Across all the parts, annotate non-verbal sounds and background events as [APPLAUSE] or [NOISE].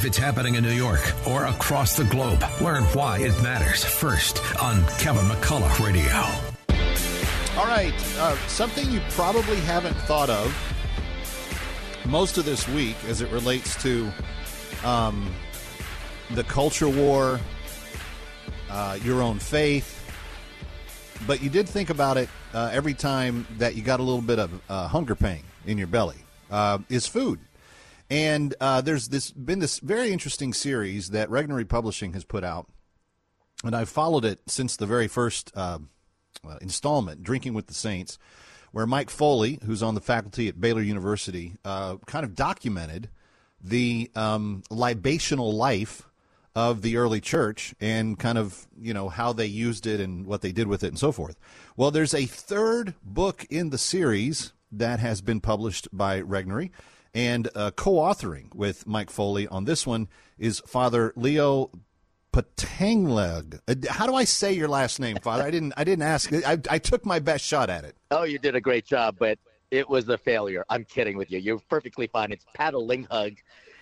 If it's happening in New York or across the globe, learn why it matters first on Kevin McCullough Radio. All right, uh, something you probably haven't thought of most of this week as it relates to um, the culture war, uh, your own faith, but you did think about it uh, every time that you got a little bit of uh, hunger pain in your belly uh, is food. And uh, there's this been this very interesting series that Regnery Publishing has put out, and I've followed it since the very first uh, uh, installment, Drinking with the Saints, where Mike Foley, who's on the faculty at Baylor University, kind of documented the um, libational life of the early church and kind of you know how they used it and what they did with it and so forth. Well, there's a third book in the series that has been published by Regnery, and uh, co-authoring with Mike Foley on this one is Father Leo Patangleg. Uh, how do I say your last name, Father? I didn't. I didn't ask. I, I took my best shot at it. Oh, you did a great job, but it was a failure. I'm kidding with you. You're perfectly fine. It's Patalinghug.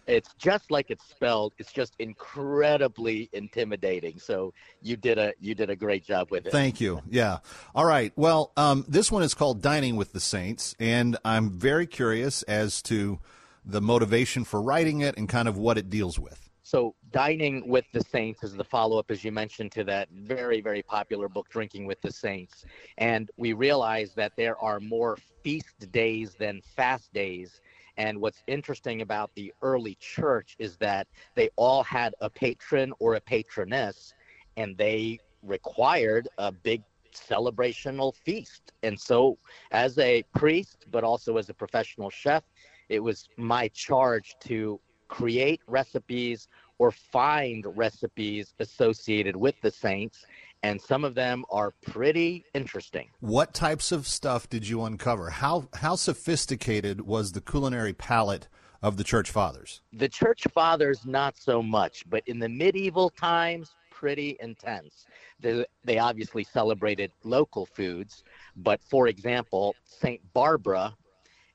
It's just like it's spelled. It's just incredibly intimidating. So you did a you did a great job with it. Thank you. Yeah. All right. Well, um, this one is called Dining with the Saints, and I'm very curious as to the motivation for writing it and kind of what it deals with. So, Dining with the Saints is the follow up, as you mentioned, to that very, very popular book, Drinking with the Saints. And we realize that there are more feast days than fast days and what's interesting about the early church is that they all had a patron or a patroness, and they required a big celebrational feast. And so, as a priest, but also as a professional chef, it was my charge to create recipes or find recipes associated with the saints and some of them are pretty interesting. What types of stuff did you uncover? How how sophisticated was the culinary palate of the church fathers? The church fathers not so much, but in the medieval times pretty intense. They, they obviously celebrated local foods, but for example, St. Barbara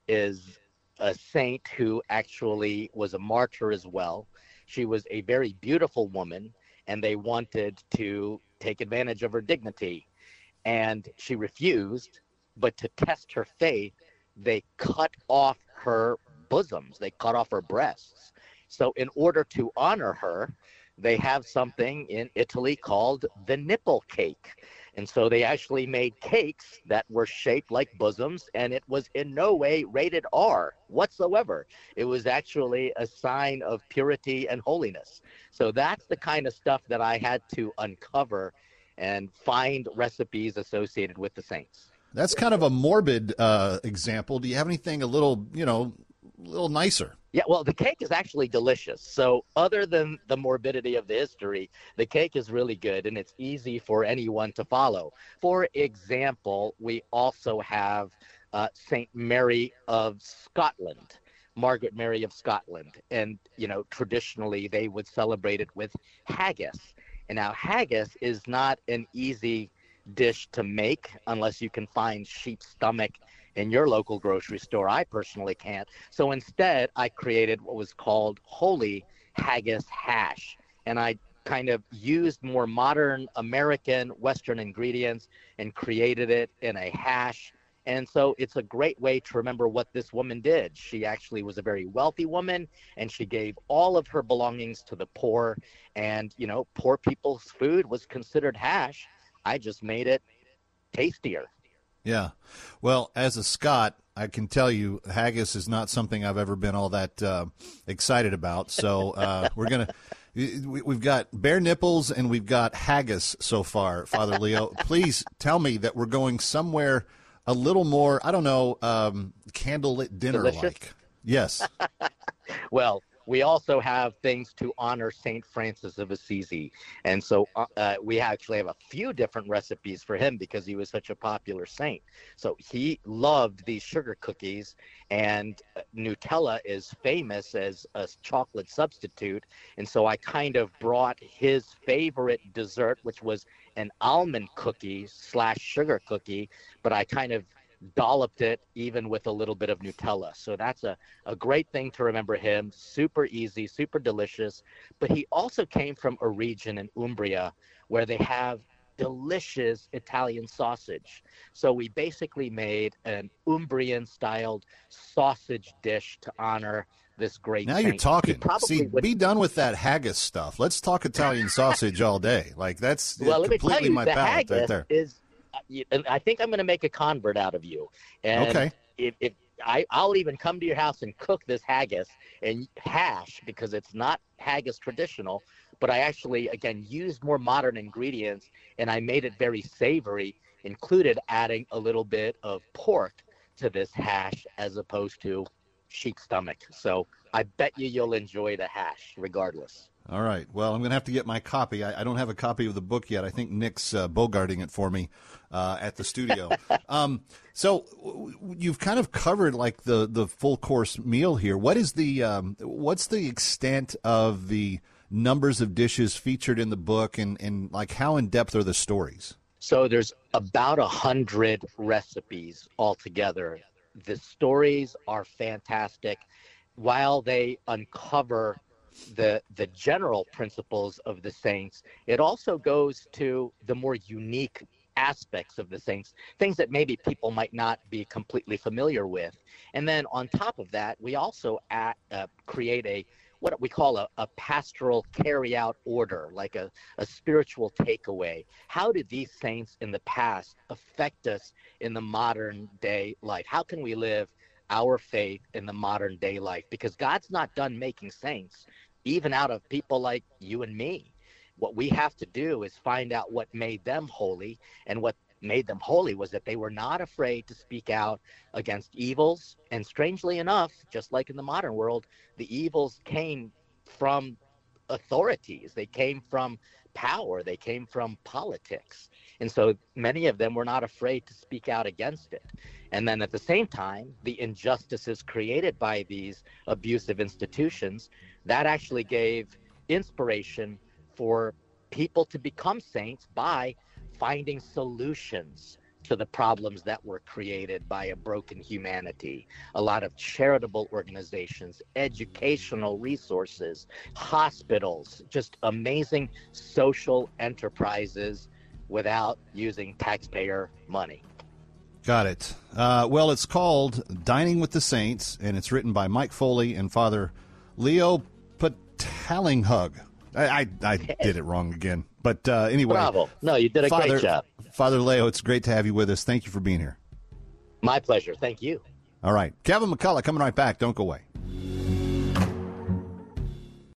is a saint who actually was a martyr as well. She was a very beautiful woman, and they wanted to take advantage of her dignity. And she refused, but to test her faith, they cut off her bosoms, they cut off her breasts. So, in order to honor her, they have something in Italy called the nipple cake. And so they actually made cakes that were shaped like bosoms, and it was in no way rated R whatsoever. It was actually a sign of purity and holiness. So that's the kind of stuff that I had to uncover and find recipes associated with the saints. That's kind of a morbid uh, example. Do you have anything a little, you know, little nicer? Yeah, well, the cake is actually delicious. So, other than the morbidity of the history, the cake is really good and it's easy for anyone to follow. For example, we also have uh, St. Mary of Scotland. Margaret Mary of Scotland. And, you know, traditionally they would celebrate it with haggis. And now, haggis is not an easy dish to make unless you can find sheep's stomach in your local grocery store. I personally can't. So instead, I created what was called holy haggis hash. And I kind of used more modern American Western ingredients and created it in a hash and so it's a great way to remember what this woman did. She actually was a very wealthy woman and she gave all of her belongings to the poor. And, you know, poor people's food was considered hash. I just made it tastier. Yeah. Well, as a Scot, I can tell you haggis is not something I've ever been all that uh, excited about. So uh, [LAUGHS] we're going to. We've got bare nipples and we've got haggis so far, Father Leo. Please tell me that we're going somewhere a little more, I don't know, um, candlelit dinner like. Yes. [LAUGHS] well, we also have things to honor St. Francis of Assisi. And so uh, uh, we actually have a few different recipes for him because he was such a popular saint. So he loved these sugar cookies, and uh, Nutella is famous as a chocolate substitute. And so I kind of brought his favorite dessert, which was an almond cookie slash sugar cookie, but I kind of dolloped it even with a little bit of Nutella. So that's a, a great thing to remember him. Super easy, super delicious. But he also came from a region in Umbria where they have delicious Italian sausage. So we basically made an Umbrian styled sausage dish to honor this great. Now you're talking. See, would... be done with that haggis stuff. Let's talk Italian sausage all day. Like that's well, let completely you, my palate right there. Is Uh, I think I'm going to make a convert out of you. And okay. If, if I, I'll even come to your house and cook this haggis and hash because it's not haggis traditional, but I actually again used more modern ingredients and I made it very savory. Included adding a little bit of pork to this hash as opposed to sheep stomach. So I bet you you'll enjoy the hash regardless. All right. Well, I'm going to have to get my copy. I, I, don't have a copy of the book yet. I think Nick's uh, bogarting it for me uh, at the studio. [LAUGHS] um, so you've kind of covered like the, the full course meal here. What is the um, what's the extent of the numbers of dishes featured in the book, and, and like how in depth are the stories? So there's about a hundred recipes altogether. The stories are fantastic. While they uncover the the general principles of the saints it also goes to the more unique aspects of the saints things that maybe people might not be completely familiar with and then on top of that we also at, uh, create a what we call a, a pastoral carry out order, like a, a spiritual takeaway. How did these saints in the past affect us in the modern day life? How can we live our faith in the modern day life? Because God's not done making saints even out of people like you and me. What we have to do is find out what made them holy, and what made them holy was that they were not afraid to speak out against evils. And strangely enough, just like in the modern world, the evils came from authorities, they came from power, they came from politics. And so many of them were not afraid to speak out against it. And then at the same time, the injustices created by these abusive institutions, that actually gave inspiration for people to become saints by finding solutions to the problems that were created by a broken humanity. A lot of charitable organizations, educational resources, hospitals, just amazing social enterprises without using taxpayer money. Got it. Uh, well, it's called Dining with the Saints, and it's written by Mike Foley and Father Leo Patalinghug. I, I, I did it wrong again. But uh, anyway. Bravo. No, you did a Father, great job. Father Leo, it's great to have you with us. Thank you for being here. My pleasure. Thank you. All right. Kevin McCullough coming right back. Don't go away.